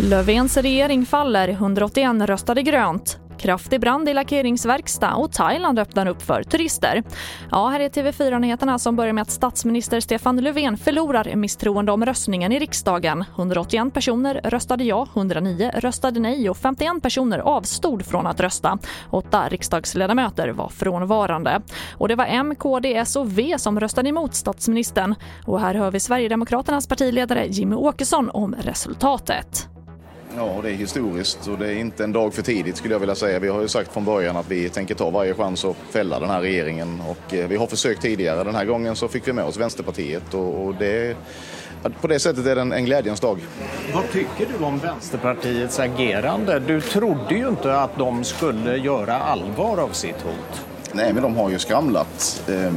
Löfvens regering faller, 181 röstade grönt. Kraftig brand i lackeringsverkstad och Thailand öppnar upp för turister. Ja, här är TV4-nyheterna som börjar med att statsminister Stefan Löfven förlorar misstroendeomröstningen i riksdagen. 181 personer röstade ja, 109 röstade nej och 51 personer avstod från att rösta. Åtta riksdagsledamöter var frånvarande. Och det var M, KD, S och V som röstade emot statsministern. Och här hör vi Sverigedemokraternas partiledare Jimmy Åkesson om resultatet. Ja, det är historiskt och det är inte en dag för tidigt skulle jag vilja säga. Vi har ju sagt från början att vi tänker ta varje chans att fälla den här regeringen och eh, vi har försökt tidigare. Den här gången så fick vi med oss Vänsterpartiet och, det på det sättet är det en, en glädjens dag. Vad tycker du om Vänsterpartiets agerande? Du trodde ju inte att de skulle göra allvar av sitt hot. Nej, men de har ju skramlat eh,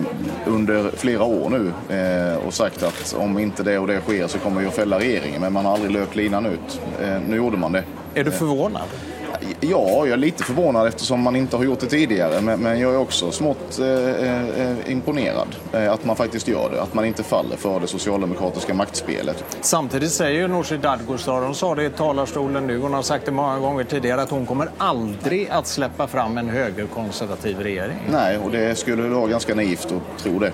under flera år nu eh, och sagt att om inte det och det sker så kommer vi att fälla regeringen. Men man har aldrig löpt linan ut. Eh, nu gjorde man det. Är du förvånad? Ja, jag är lite förvånad eftersom man inte har gjort det tidigare. Men, men jag är också smått eh, eh, imponerad eh, att man faktiskt gör det. Att man inte faller för det socialdemokratiska maktspelet. Samtidigt säger Nooshi Dadgostar, hon sa det i talarstolen nu, hon har sagt det många gånger tidigare, att hon kommer aldrig att släppa fram en högerkonservativ regering. Nej, och det skulle vara ganska naivt att tro det.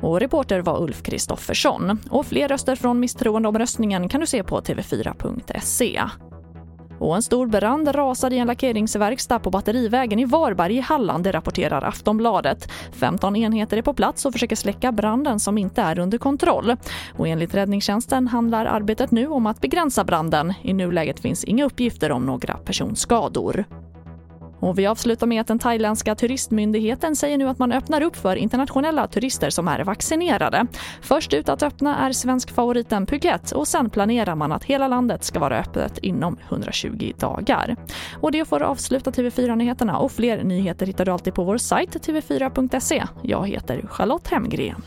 Och reporter var Ulf Kristoffersson. Och fler röster från misstroendeomröstningen kan du se på tv4.se. Och en stor brand rasade i en lackeringsverkstad på Batterivägen i Varberg i Halland, det rapporterar Aftonbladet. 15 enheter är på plats och försöker släcka branden som inte är under kontroll. Och enligt räddningstjänsten handlar arbetet nu om att begränsa branden. I nuläget finns inga uppgifter om några personskador. Och vi avslutar med att den thailändska turistmyndigheten säger nu att man öppnar upp för internationella turister som är vaccinerade. Först ut att öppna är svensk favoriten Phuket och sen planerar man att hela landet ska vara öppet inom 120 dagar. Och det får avsluta TV4-nyheterna och fler nyheter hittar du alltid på vår sajt tv4.se. Jag heter Charlotte Hemgren.